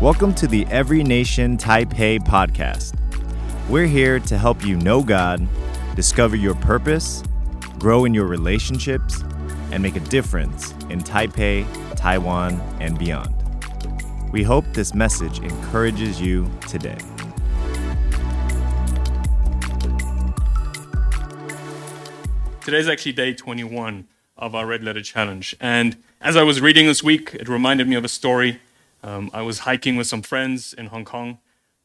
Welcome to the Every Nation Taipei podcast. We're here to help you know God, discover your purpose, grow in your relationships, and make a difference in Taipei, Taiwan, and beyond. We hope this message encourages you today. Today's actually day 21 of our Red Letter Challenge. And as I was reading this week, it reminded me of a story. Um, I was hiking with some friends in Hong Kong.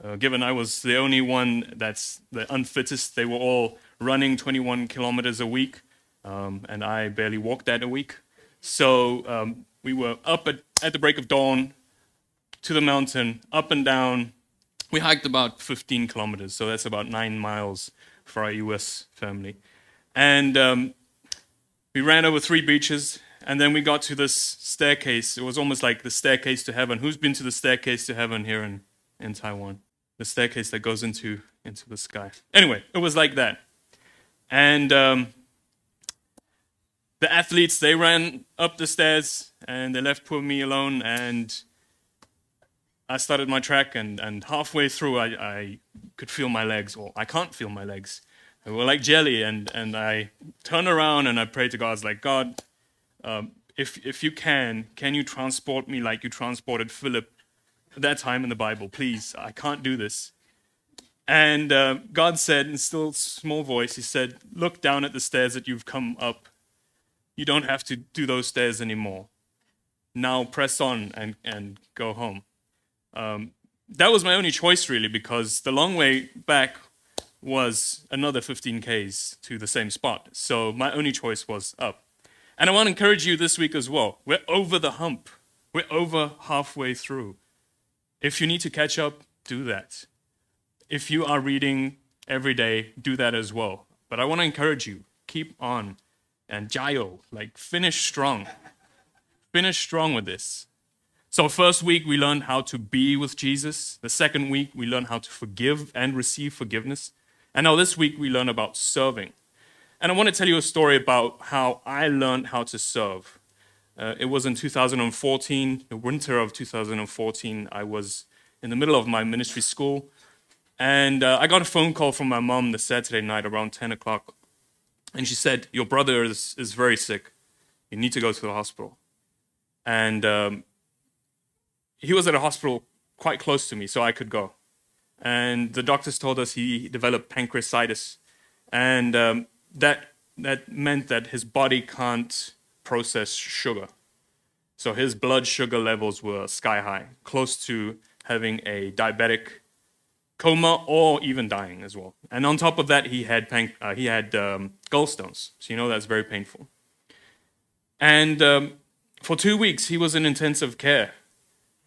Uh, given I was the only one that's the unfittest, they were all running 21 kilometers a week, um, and I barely walked that a week. So um, we were up at, at the break of dawn to the mountain, up and down. We hiked about 15 kilometers, so that's about nine miles for our US family. And um, we ran over three beaches, and then we got to this staircase. It was almost like the staircase to heaven. Who's been to the staircase to heaven here in, in Taiwan? The staircase that goes into, into the sky. Anyway, it was like that. And um, the athletes, they ran up the stairs and they left poor me alone. And I started my track, and, and halfway through, I, I could feel my legs, or I can't feel my legs. They were like jelly, and, and I turn around and I pray to God. I was like, God, um, if, if you can, can you transport me like you transported Philip at that time in the Bible? Please, I can't do this. And uh, God said, in still small voice, He said, Look down at the stairs that you've come up. You don't have to do those stairs anymore. Now press on and, and go home. Um, that was my only choice, really, because the long way back was another 15 Ks to the same spot. So my only choice was up. And I want to encourage you this week as well. We're over the hump, we're over halfway through. If you need to catch up, do that. If you are reading every day, do that as well. But I want to encourage you keep on and jayo, like finish strong. Finish strong with this. So, first week, we learned how to be with Jesus. The second week, we learned how to forgive and receive forgiveness. And now this week we learn about serving. And I want to tell you a story about how I learned how to serve. Uh, it was in 2014, the winter of 2014. I was in the middle of my ministry school, and uh, I got a phone call from my mom the Saturday night around 10 o'clock. And she said, Your brother is, is very sick. You need to go to the hospital. And um, he was at a hospital quite close to me, so I could go and the doctors told us he developed pancreatitis, and um, that that meant that his body can't process sugar, so his blood sugar levels were sky high, close to having a diabetic coma or even dying as well. And on top of that, he had uh, he had um, gallstones, so you know that's very painful. And um, for two weeks, he was in intensive care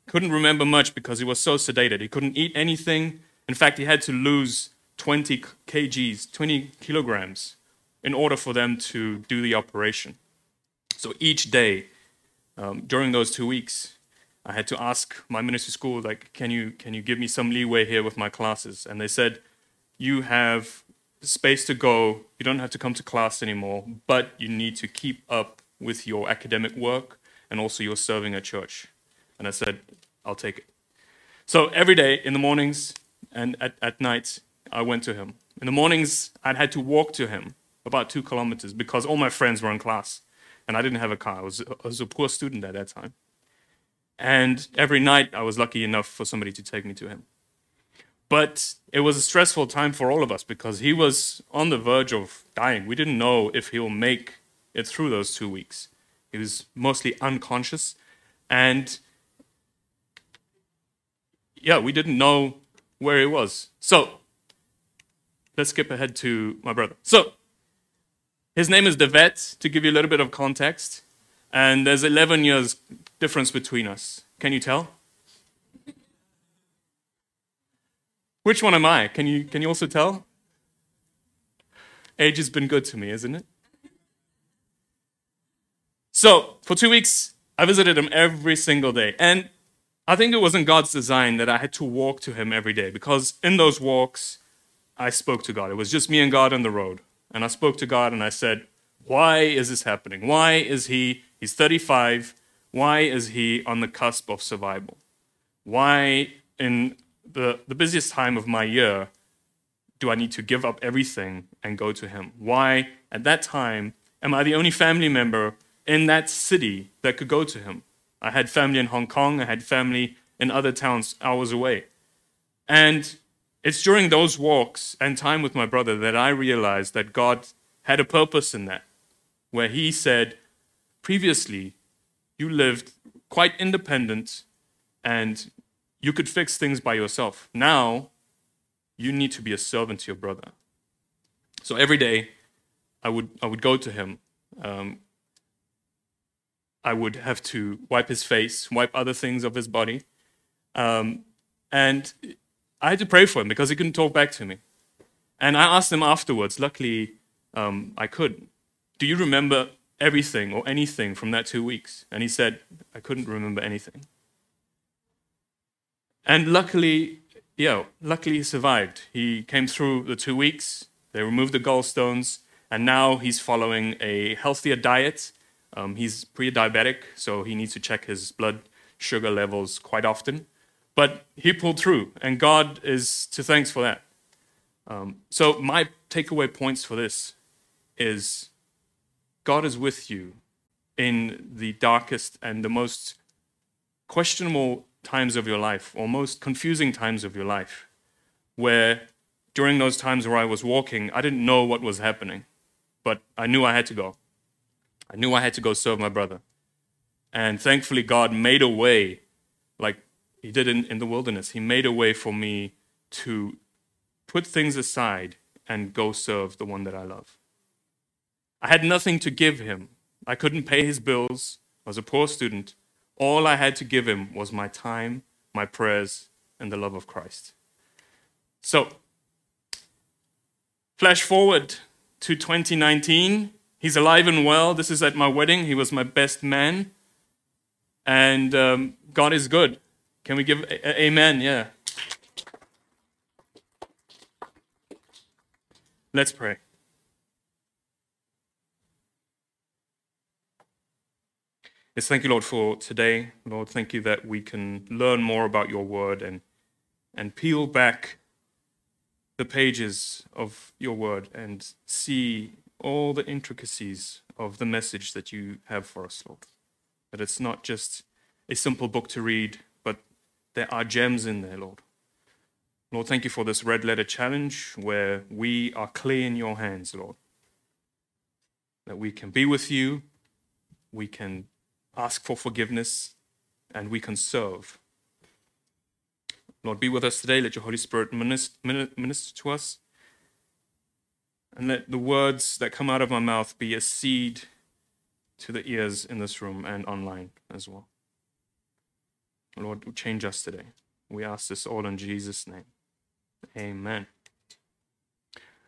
couldn't remember much because he was so sedated. He couldn't eat anything. In fact, he had to lose 20 kgs, 20 kilograms, in order for them to do the operation. So each day um, during those two weeks, I had to ask my ministry school, like, can you, can you give me some leeway here with my classes? And they said, you have space to go. You don't have to come to class anymore, but you need to keep up with your academic work and also your serving at church. And I said, I'll take it. So every day in the mornings and at, at night, I went to him. In the mornings, I'd had to walk to him about two kilometers because all my friends were in class and I didn't have a car. I was, I was a poor student at that time. And every night, I was lucky enough for somebody to take me to him. But it was a stressful time for all of us because he was on the verge of dying. We didn't know if he will make it through those two weeks. He was mostly unconscious. And yeah, we didn't know where he was. So let's skip ahead to my brother. So his name is Devet, to give you a little bit of context. And there's 11 years difference between us. Can you tell? Which one am I? Can you, can you also tell? Age has been good to me, isn't it? So, for two weeks, I visited him every single day. And I think it wasn't God's design that I had to walk to Him every day because in those walks, I spoke to God. It was just me and God on the road. And I spoke to God and I said, Why is this happening? Why is He, He's 35, why is He on the cusp of survival? Why, in the, the busiest time of my year, do I need to give up everything and go to Him? Why, at that time, am I the only family member in that city that could go to Him? I had family in Hong Kong, I had family in other towns hours away. And it's during those walks and time with my brother that I realized that God had a purpose in that, where He said, previously, you lived quite independent and you could fix things by yourself. Now, you need to be a servant to your brother. So every day, I would, I would go to him. Um, I would have to wipe his face, wipe other things of his body. Um, and I had to pray for him because he couldn't talk back to me. And I asked him afterwards, luckily, um, I could. Do you remember everything or anything from that two weeks? And he said, I couldn't remember anything. And luckily, yeah, luckily he survived. He came through the two weeks, they removed the gallstones, and now he's following a healthier diet. Um, he's pre diabetic, so he needs to check his blood sugar levels quite often. But he pulled through, and God is to thanks for that. Um, so, my takeaway points for this is God is with you in the darkest and the most questionable times of your life, or most confusing times of your life, where during those times where I was walking, I didn't know what was happening, but I knew I had to go. I knew I had to go serve my brother. And thankfully, God made a way, He did in, in the wilderness. He made a way for me to put things aside and go serve the one that I love. I had nothing to give him. I couldn't pay his bills. I was a poor student. All I had to give him was my time, my prayers, and the love of Christ. So, flash forward to 2019. He's alive and well. This is at my wedding. He was my best man. And um, God is good. Can we give a- a- amen? Yeah. Let's pray. Yes, thank you, Lord, for today. Lord, thank you that we can learn more about your word and, and peel back the pages of your word and see all the intricacies of the message that you have for us, Lord. That it's not just a simple book to read, there are gems in there, Lord. Lord, thank you for this red letter challenge where we are clear in your hands, Lord. That we can be with you, we can ask for forgiveness, and we can serve. Lord, be with us today. Let your Holy Spirit minister to us. And let the words that come out of my mouth be a seed to the ears in this room and online as well. Lord, change us today. We ask this all in Jesus' name. Amen.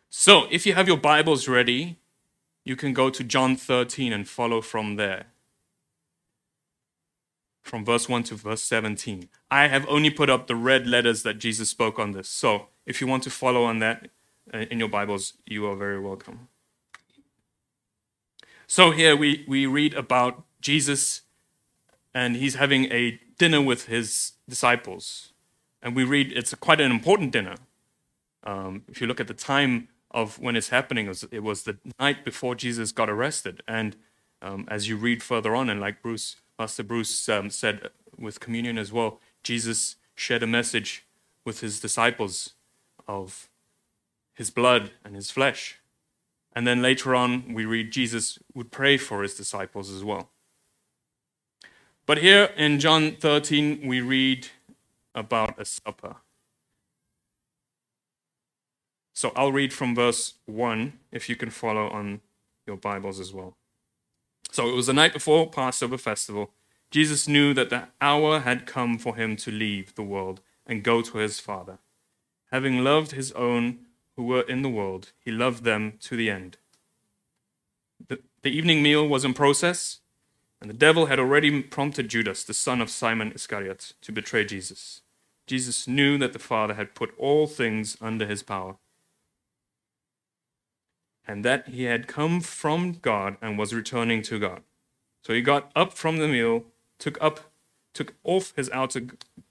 So, if you have your Bibles ready, you can go to John 13 and follow from there from verse 1 to verse 17. I have only put up the red letters that Jesus spoke on this. So if you want to follow on that uh, in your Bibles, you are very welcome. So here we, we read about Jesus and he's having a dinner with his disciples. And we read it's quite an important dinner. Um, if you look at the time of when it's happening, it was, it was the night before Jesus got arrested. And um, as you read further on, and like Bruce Pastor Bruce um, said with communion as well, Jesus shared a message with his disciples of his blood and his flesh. And then later on, we read Jesus would pray for his disciples as well. But here in John 13, we read about a supper. So I'll read from verse 1 if you can follow on your Bibles as well. So it was the night before Passover festival. Jesus knew that the hour had come for him to leave the world and go to his Father. Having loved his own who were in the world, he loved them to the end. The, the evening meal was in process, and the devil had already prompted Judas, the son of Simon Iscariot, to betray Jesus. Jesus knew that the Father had put all things under his power and that he had come from God and was returning to God. So he got up from the meal, took up, took off his outer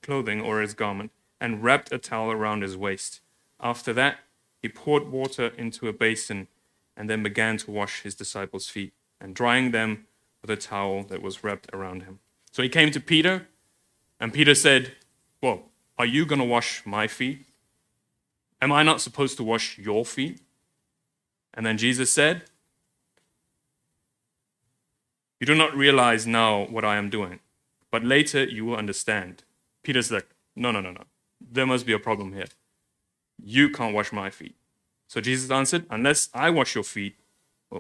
clothing or his garment and wrapped a towel around his waist. After that, he poured water into a basin and then began to wash his disciples' feet and drying them with a towel that was wrapped around him. So he came to Peter, and Peter said, Well, are you going to wash my feet? Am I not supposed to wash your feet? And then Jesus said, You do not realize now what I am doing, but later you will understand. Peter's like, No, no, no, no. There must be a problem here. You can't wash my feet. So Jesus answered, Unless I wash your feet,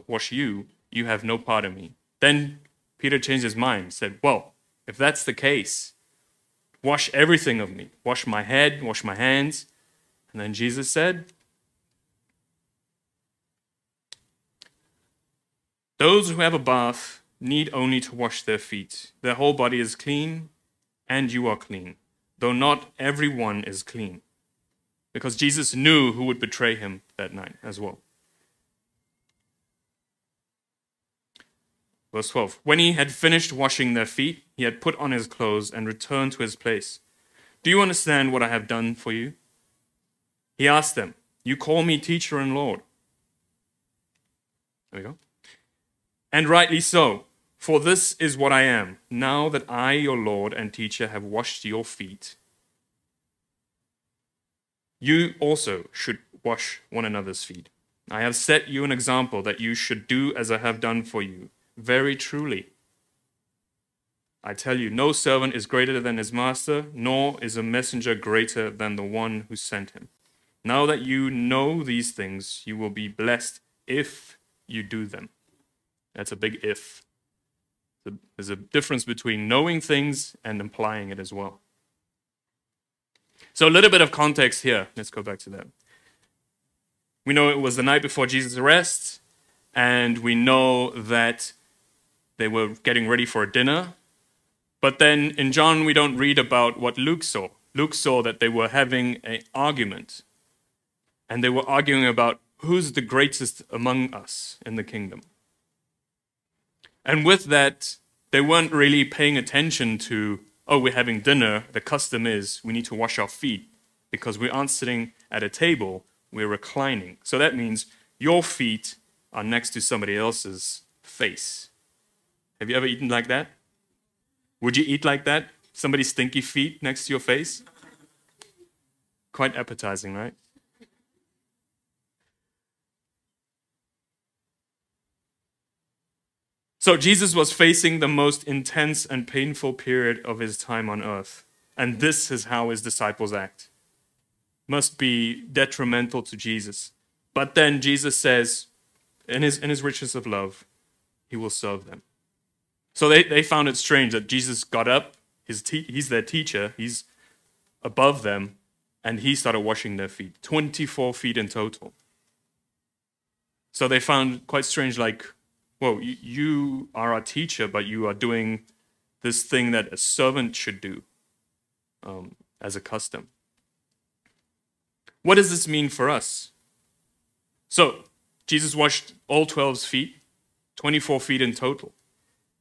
wash you, you have no part in me. Then Peter changed his mind, said, Well, if that's the case, wash everything of me. Wash my head, wash my hands. And then Jesus said, Those who have a bath need only to wash their feet. Their whole body is clean, and you are clean, though not everyone is clean. Because Jesus knew who would betray him that night as well. Verse 12 When he had finished washing their feet, he had put on his clothes and returned to his place. Do you understand what I have done for you? He asked them, You call me teacher and Lord. There we go. And rightly so, for this is what I am, now that I, your Lord and teacher, have washed your feet. You also should wash one another's feet. I have set you an example that you should do as I have done for you. Very truly. I tell you, no servant is greater than his master, nor is a messenger greater than the one who sent him. Now that you know these things, you will be blessed if you do them. That's a big if. There's a difference between knowing things and implying it as well. So, a little bit of context here. Let's go back to that. We know it was the night before Jesus' arrest, and we know that they were getting ready for a dinner. But then in John, we don't read about what Luke saw. Luke saw that they were having an argument, and they were arguing about who's the greatest among us in the kingdom. And with that, they weren't really paying attention to, oh, we're having dinner. The custom is we need to wash our feet because we aren't sitting at a table, we're reclining. So that means your feet are next to somebody else's face. Have you ever eaten like that? Would you eat like that? Somebody's stinky feet next to your face? Quite appetizing, right? So Jesus was facing the most intense and painful period of his time on earth. And this is how his disciples act. Must be detrimental to Jesus. But then Jesus says, in his, in his riches of love, he will serve them. So they, they found it strange that Jesus got up, his te- he's their teacher, he's above them, and he started washing their feet. 24 feet in total. So they found quite strange, like, whoa, you are our teacher, but you are doing this thing that a servant should do um, as a custom. What does this mean for us? So, Jesus washed all 12's feet, 24 feet in total.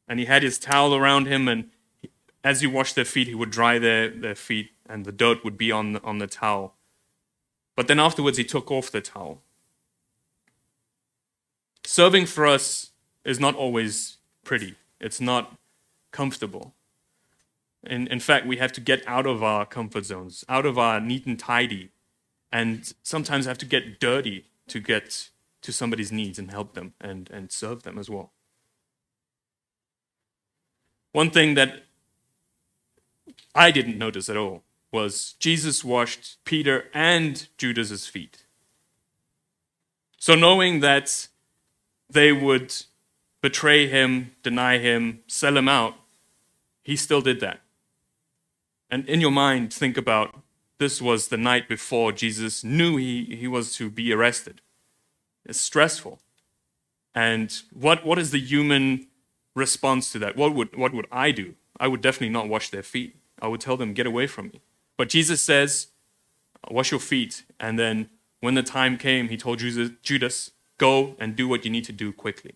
And he had his towel around him, and as he washed their feet, he would dry their, their feet, and the dirt would be on the, on the towel. But then afterwards, he took off the towel. Serving for us is not always pretty, it's not comfortable. In, in fact, we have to get out of our comfort zones, out of our neat and tidy, and sometimes have to get dirty to get to somebody's needs and help them and, and serve them as well. One thing that I didn't notice at all was Jesus washed Peter and Judas's feet. So knowing that they would betray him, deny him, sell him out, he still did that. And in your mind, think about this was the night before Jesus knew he, he was to be arrested. It's stressful. And what, what is the human response to that? What would, what would I do? I would definitely not wash their feet. I would tell them, get away from me. But Jesus says, wash your feet. And then when the time came, he told Judas, go and do what you need to do quickly.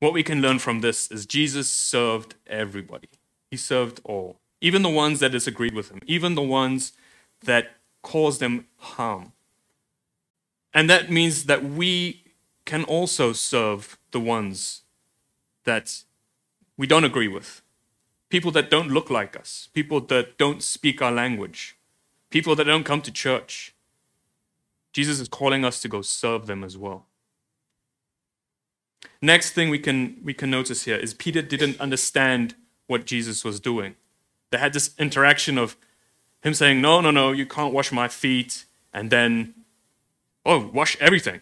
what we can learn from this is Jesus served everybody. He served all, even the ones that disagreed with him, even the ones that caused them harm. And that means that we can also serve the ones that we don't agree with. People that don't look like us, people that don't speak our language, people that don't come to church. Jesus is calling us to go serve them as well. Next thing we can, we can notice here is Peter didn't understand what Jesus was doing. They had this interaction of him saying, No, no, no, you can't wash my feet, and then, oh, wash everything.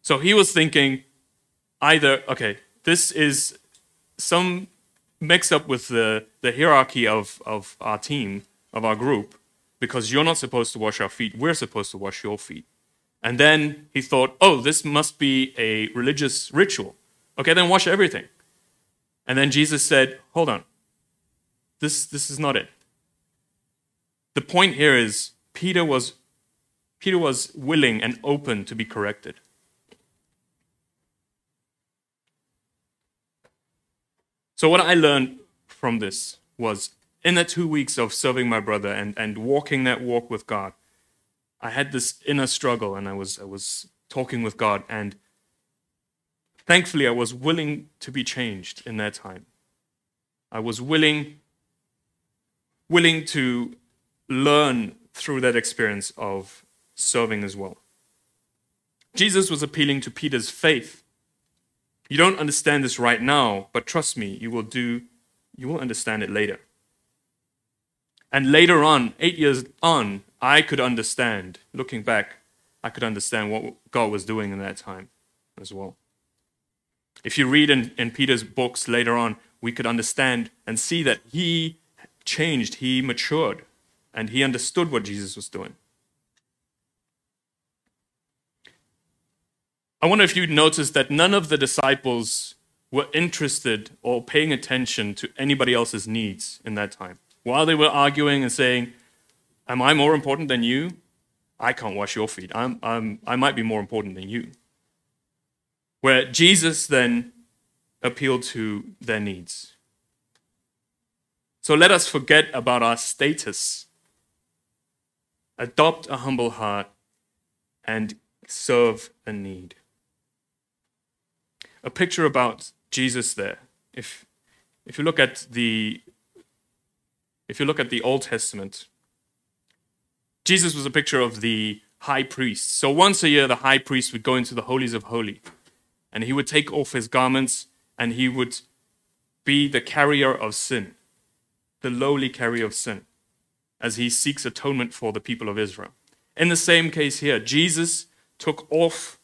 So he was thinking either, okay, this is some mix up with the, the hierarchy of, of our team, of our group, because you're not supposed to wash our feet, we're supposed to wash your feet. And then he thought, oh, this must be a religious ritual. Okay, then wash everything. And then Jesus said, hold on, this, this is not it. The point here is Peter was, Peter was willing and open to be corrected. So, what I learned from this was in the two weeks of serving my brother and, and walking that walk with God, I had this inner struggle and I was, I was talking with God. And thankfully, I was willing to be changed in that time. I was willing, willing to learn through that experience of serving as well. Jesus was appealing to Peter's faith you don't understand this right now, but trust me, you will do you will understand it later. And later on, 8 years on, I could understand, looking back, I could understand what God was doing in that time as well. If you read in, in Peter's books later on, we could understand and see that he changed, he matured, and he understood what Jesus was doing. I wonder if you noticed that none of the disciples were interested or paying attention to anybody else's needs in that time. While they were arguing and saying, Am I more important than you? I can't wash your feet. I'm, I'm, I might be more important than you. Where Jesus then appealed to their needs. So let us forget about our status, adopt a humble heart, and serve a need a picture about Jesus there. If, if you look at the if you look at the Old Testament, Jesus was a picture of the high priest. So once a year, the high priest would go into the holies of holy, and he would take off his garments, and he would be the carrier of sin, the lowly carrier of sin, as he seeks atonement for the people of Israel. In the same case here, Jesus took off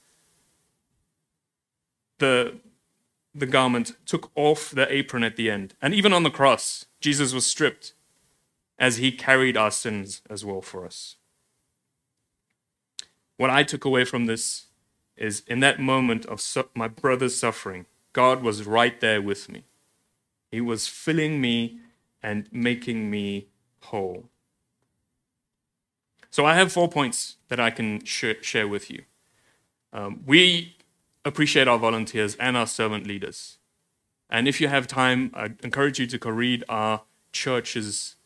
the, the garment, took off the apron at the end. And even on the cross, Jesus was stripped as he carried our sins as well for us. What I took away from this is in that moment of su- my brother's suffering, God was right there with me. He was filling me and making me whole. So I have four points that I can sh- share with you. Um, we appreciate our volunteers and our servant leaders. And if you have time, I encourage you to go read our church's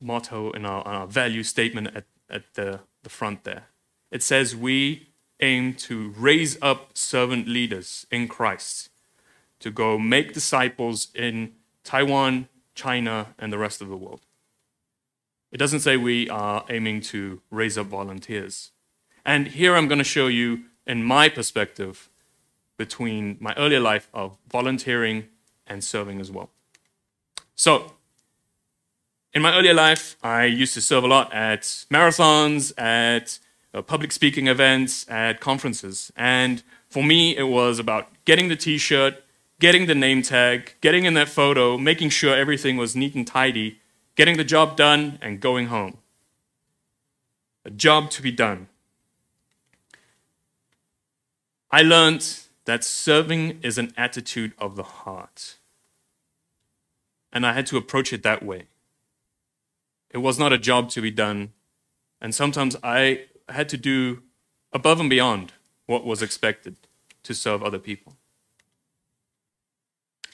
motto and our, our value statement at, at the, the front there. It says, We aim to raise up servant leaders in Christ to go make disciples in Taiwan, China, and the rest of the world. It doesn't say we are aiming to raise up volunteers. And here I'm going to show you, in my perspective, between my earlier life of volunteering and serving as well. So, in my earlier life, I used to serve a lot at marathons, at uh, public speaking events, at conferences. And for me, it was about getting the t shirt, getting the name tag, getting in that photo, making sure everything was neat and tidy, getting the job done, and going home. A job to be done. I learned that serving is an attitude of the heart. And I had to approach it that way. It was not a job to be done. And sometimes I had to do above and beyond what was expected to serve other people.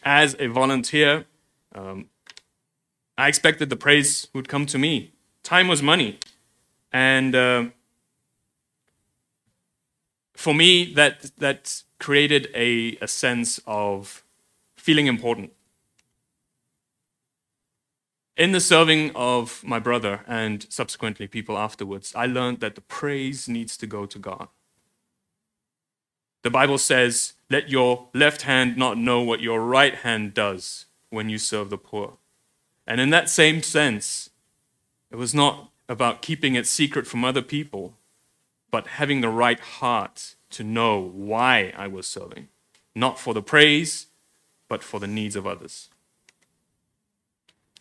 as a volunteer, um, I expected the praise would come to me. Time was money. And uh, for me, that, that created a, a sense of feeling important. In the serving of my brother and subsequently people afterwards, I learned that the praise needs to go to God. The Bible says, Let your left hand not know what your right hand does when you serve the poor. And in that same sense, it was not about keeping it secret from other people, but having the right heart to know why I was serving. Not for the praise, but for the needs of others.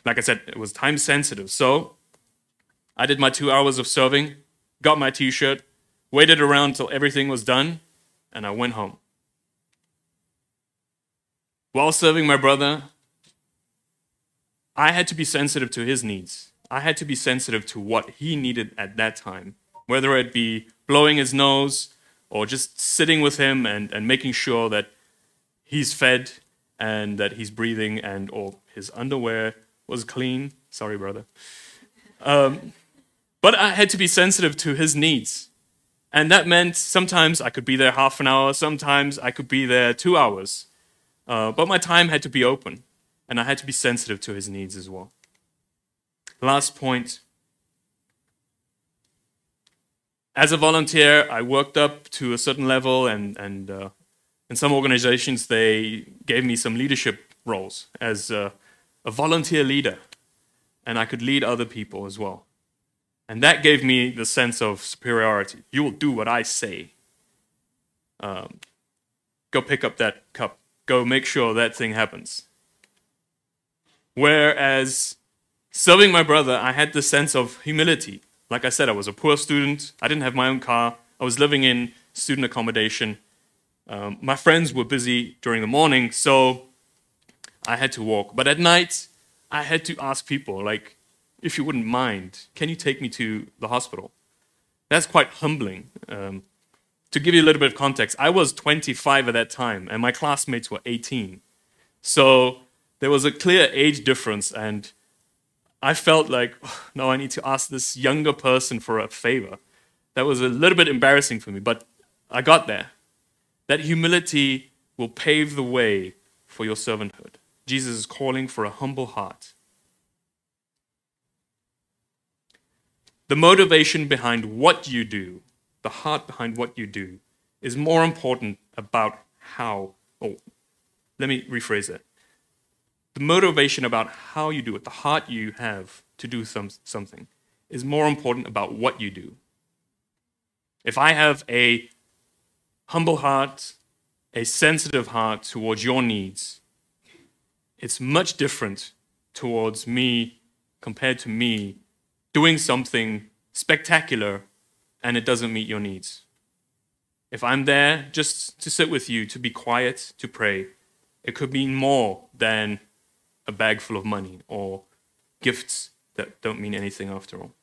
Like I said, it was time sensitive. So I did my two hours of serving, got my t shirt, waited around till everything was done, and I went home. While serving my brother, I had to be sensitive to his needs. I had to be sensitive to what he needed at that time, whether it be blowing his nose or just sitting with him and, and making sure that he's fed and that he's breathing and or his underwear was clean. Sorry, brother. Um, but I had to be sensitive to his needs. And that meant sometimes I could be there half an hour, sometimes I could be there two hours. Uh, but my time had to be open, and I had to be sensitive to his needs as well. Last point. As a volunteer, I worked up to a certain level, and, and uh, in some organizations, they gave me some leadership roles as a, a volunteer leader, and I could lead other people as well. And that gave me the sense of superiority. You will do what I say. Um, go pick up that cup. Go make sure that thing happens. Whereas serving my brother, I had the sense of humility. Like I said, I was a poor student. I didn't have my own car. I was living in student accommodation. Um, my friends were busy during the morning, so I had to walk. But at night, I had to ask people, like, if you wouldn't mind, can you take me to the hospital? That's quite humbling. Um, to give you a little bit of context, I was 25 at that time, and my classmates were 18. So there was a clear age difference, and I felt like, oh, no, I need to ask this younger person for a favor. That was a little bit embarrassing for me, but I got there. That humility will pave the way for your servanthood. Jesus is calling for a humble heart. The motivation behind what you do, the heart behind what you do, is more important about how. Oh, let me rephrase it. The motivation about how you do it, the heart you have to do some, something, is more important about what you do. If I have a humble heart, a sensitive heart towards your needs, it's much different towards me compared to me doing something spectacular and it doesn't meet your needs. If I'm there just to sit with you, to be quiet, to pray, it could mean more than a bag full of money or gifts that don't mean anything after all.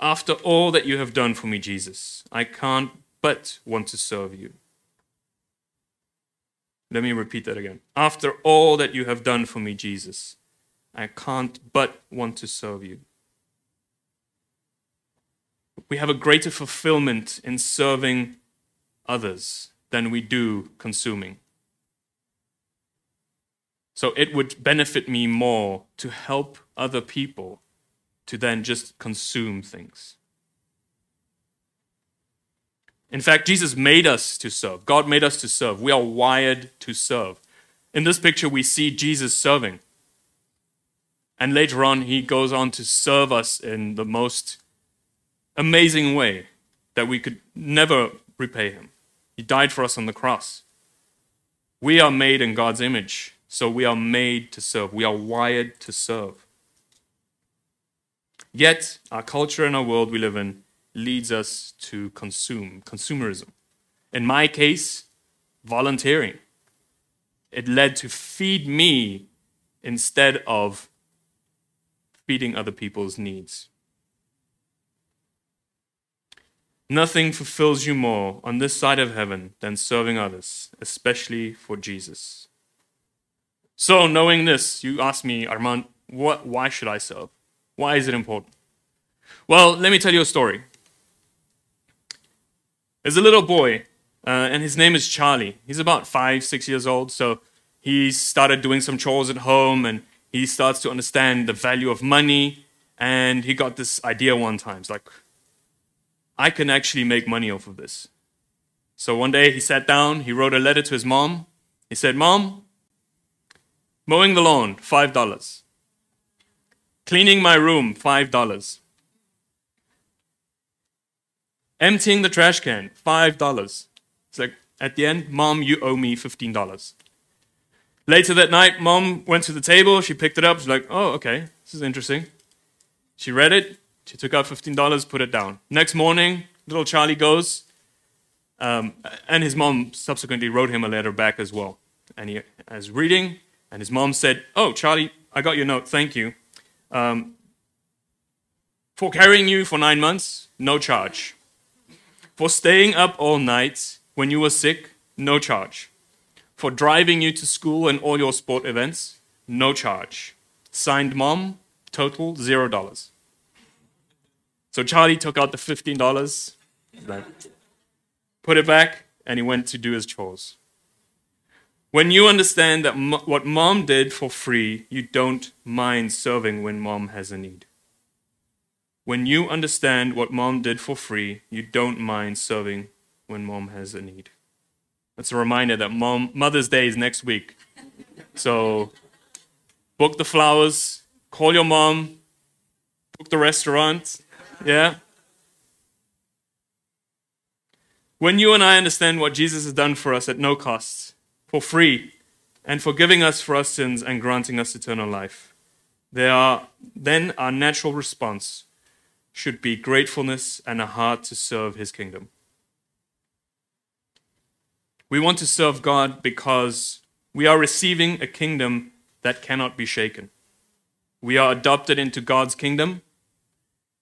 After all that you have done for me, Jesus, I can't but want to serve you. Let me repeat that again. After all that you have done for me, Jesus, I can't but want to serve you. We have a greater fulfillment in serving others than we do consuming. So it would benefit me more to help other people to then just consume things. In fact, Jesus made us to serve. God made us to serve. We are wired to serve. In this picture, we see Jesus serving. And later on, he goes on to serve us in the most amazing way that we could never repay him. He died for us on the cross. We are made in God's image, so we are made to serve. We are wired to serve. Yet, our culture and our world we live in leads us to consume, consumerism. In my case, volunteering. It led to feed me instead of feeding other people's needs. Nothing fulfills you more on this side of heaven than serving others, especially for Jesus. So, knowing this, you ask me, Armand, what, why should I serve? Why is it important? Well, let me tell you a story. There's a little boy, uh, and his name is Charlie. He's about five, six years old, so he started doing some chores at home and he starts to understand the value of money. And he got this idea one time. It's like, I can actually make money off of this. So one day he sat down, he wrote a letter to his mom. He said, Mom, mowing the lawn, $5. Cleaning my room, $5. Emptying the trash can, $5. It's like, at the end, Mom, you owe me $15. Later that night, Mom went to the table, she picked it up, she's like, oh, okay, this is interesting. She read it, she took out $15, put it down. Next morning, little Charlie goes, um, and his mom subsequently wrote him a letter back as well. And he was reading, and his mom said, Oh, Charlie, I got your note, thank you. Um, for carrying you for nine months, no charge. For staying up all night when you were sick, no charge. For driving you to school and all your sport events, no charge. Signed mom, total zero dollars. So Charlie took out the $15, put it back, and he went to do his chores. When you understand that mo- what mom did for free, you don't mind serving when mom has a need. When you understand what mom did for free, you don't mind serving when mom has a need. That's a reminder that mom Mother's Day is next week. So book the flowers, call your mom, book the restaurant. Yeah? When you and I understand what Jesus has done for us at no cost, for free, and forgiving us for our sins and granting us eternal life, there are, then our natural response should be gratefulness and a heart to serve his kingdom. We want to serve God because we are receiving a kingdom that cannot be shaken. We are adopted into God's kingdom.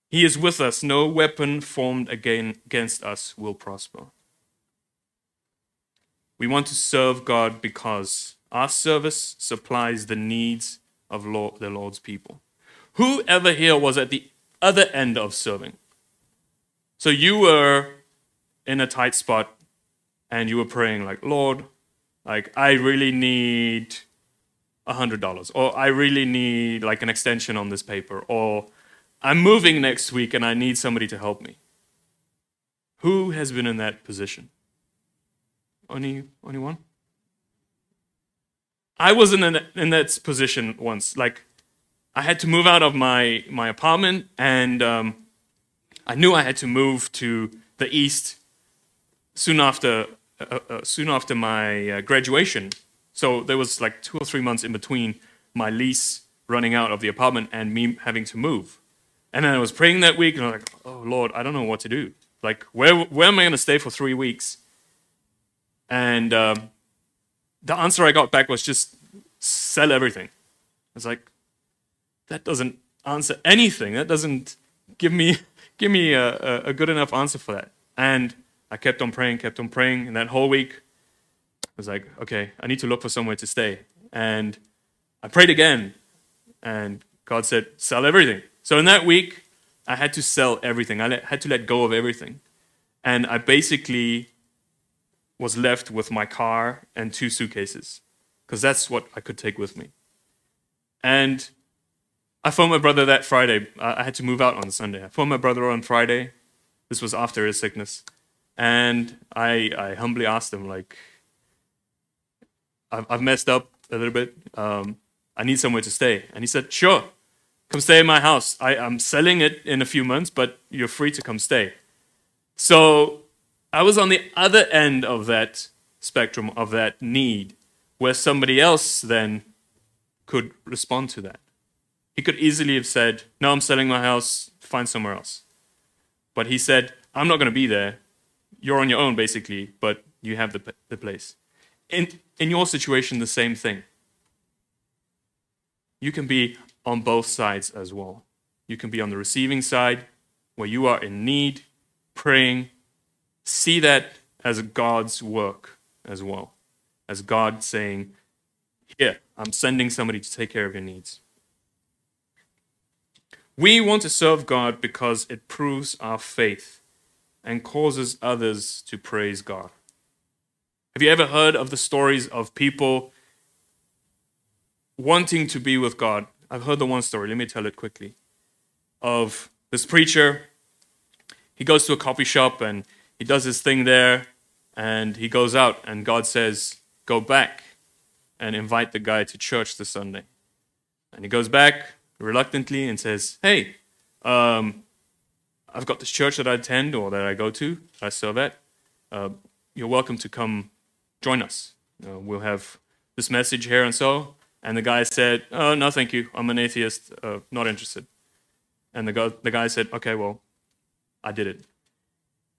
He is with us. No weapon formed again against us will prosper. We want to serve God because our service supplies the needs of Lord, the Lord's people. Whoever here was at the other end of serving? So you were in a tight spot and you were praying like, Lord, like I really need a hundred dollars, or I really need like an extension on this paper, or I'm moving next week and I need somebody to help me. Who has been in that position? Only, only one? I was in, an, in that position once. Like, I had to move out of my, my apartment, and um, I knew I had to move to the east soon after, uh, uh, soon after my uh, graduation. So there was like two or three months in between my lease running out of the apartment and me having to move. And then I was praying that week, and I was like, "Oh Lord, I don't know what to do. Like, where where am I going to stay for three weeks?" And um, the answer I got back was just sell everything. I was like, that doesn't answer anything. That doesn't give me give me a, a, good enough answer for that. And I kept on praying, kept on praying, and that whole week I was like, okay, I need to look for somewhere to stay. And I prayed again, and God said, sell everything. So in that week, I had to sell everything. I had to let go of everything. And I basically was left with my car and two suitcases because that's what I could take with me. And I phoned my brother that Friday. I had to move out on Sunday. I phoned my brother on Friday. This was after his sickness. And I, I humbly asked him, like, I've, I've messed up a little bit. Um, I need somewhere to stay. And he said, sure, come stay in my house. I, I'm selling it in a few months, but you're free to come stay. So I was on the other end of that spectrum of that need, where somebody else then could respond to that. He could easily have said, No, I'm selling my house, find somewhere else. But he said, I'm not going to be there. You're on your own, basically, but you have the, the place. In, in your situation, the same thing. You can be on both sides as well. You can be on the receiving side, where you are in need, praying, see that as God's work as well. As God saying, Here, I'm sending somebody to take care of your needs. We want to serve God because it proves our faith and causes others to praise God. Have you ever heard of the stories of people wanting to be with God? I've heard the one story, let me tell it quickly. Of this preacher, he goes to a coffee shop and he does his thing there, and he goes out, and God says, Go back and invite the guy to church this Sunday. And he goes back reluctantly and says, Hey, um, I've got this church that I attend or that I go to, I serve at. Uh, you're welcome to come join us. Uh, we'll have this message here and so. And the guy said, oh, no, thank you. I'm an atheist, uh, not interested. And the guy, the guy said, okay, well, I did it.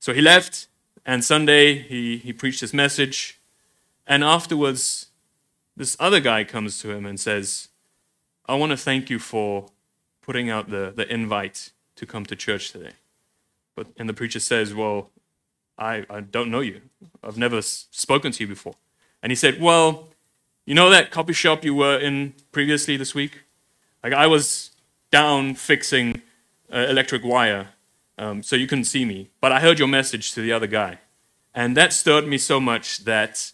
So he left, and Sunday he, he preached his message. And afterwards, this other guy comes to him and says, I want to thank you for putting out the, the invite to come to church today. But and the preacher says, Well, I, I don't know you. I've never spoken to you before. And he said, Well, you know that coffee shop you were in previously this week? Like I was down fixing uh, electric wire, um, so you couldn't see me. But I heard your message to the other guy, and that stirred me so much that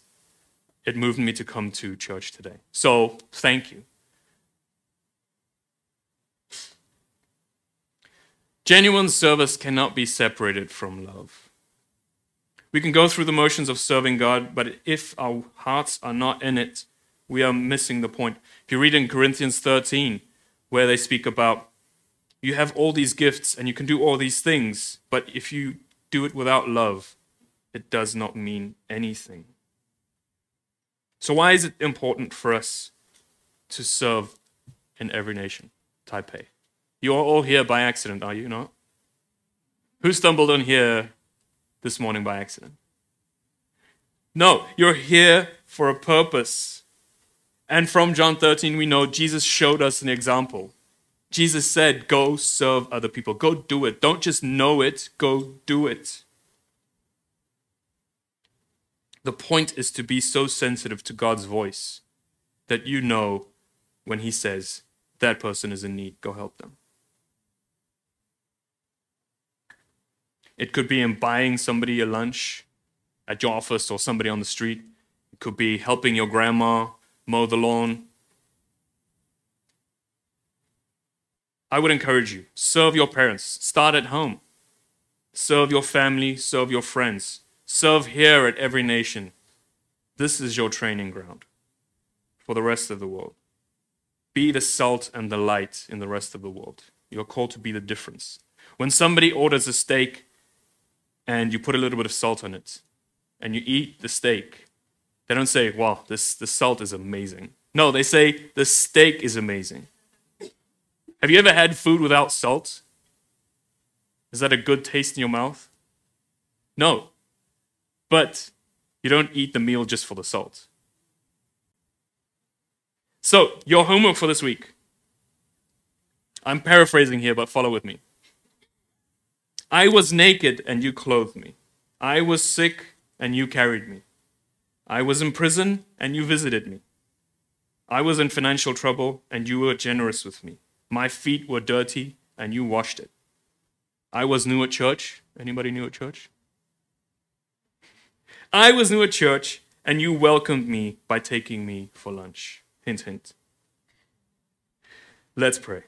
it moved me to come to church today. So thank you. Genuine service cannot be separated from love. We can go through the motions of serving God, but if our hearts are not in it, we are missing the point. If you read in Corinthians 13, where they speak about you have all these gifts and you can do all these things, but if you do it without love, it does not mean anything. So, why is it important for us to serve in every nation? Taipei. You are all here by accident, are you not? Who stumbled on here this morning by accident? No, you're here for a purpose. And from John 13, we know Jesus showed us an example. Jesus said, Go serve other people. Go do it. Don't just know it, go do it. The point is to be so sensitive to God's voice that you know when He says, That person is in need, go help them. It could be in buying somebody a lunch at your office or somebody on the street. It could be helping your grandma mow the lawn. I would encourage you serve your parents, start at home. Serve your family, serve your friends. Serve here at every nation. This is your training ground for the rest of the world. Be the salt and the light in the rest of the world. You're called to be the difference. When somebody orders a steak, and you put a little bit of salt on it and you eat the steak, they don't say, wow, this, the salt is amazing. No, they say, the steak is amazing. Have you ever had food without salt? Is that a good taste in your mouth? No. But you don't eat the meal just for the salt. So, your homework for this week. I'm paraphrasing here, but follow with me. I was naked and you clothed me. I was sick and you carried me. I was in prison and you visited me. I was in financial trouble and you were generous with me. My feet were dirty and you washed it. I was new at church. Anybody new at church? I was new at church and you welcomed me by taking me for lunch. Hint, hint. Let's pray.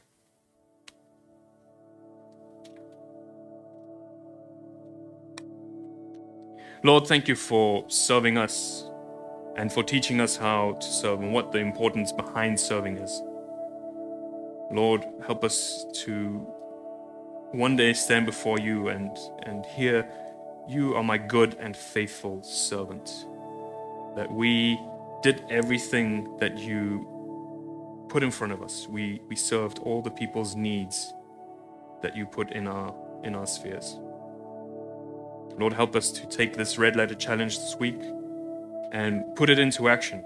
Lord, thank you for serving us and for teaching us how to serve and what the importance behind serving is. Lord, help us to one day stand before you and, and hear, You are my good and faithful servant. That we did everything that you put in front of us. We, we served all the people's needs that you put in our, in our spheres. Lord, help us to take this red letter challenge this week and put it into action.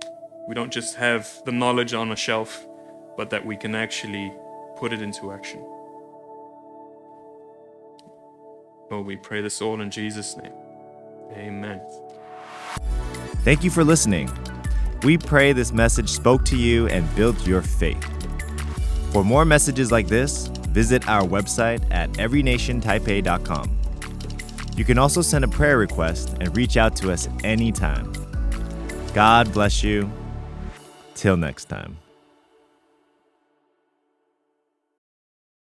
We don't just have the knowledge on a shelf, but that we can actually put it into action. Lord, we pray this all in Jesus' name. Amen. Thank you for listening. We pray this message spoke to you and built your faith. For more messages like this, visit our website at everynationtaipei.com. You can also send a prayer request and reach out to us anytime. God bless you. Till next time.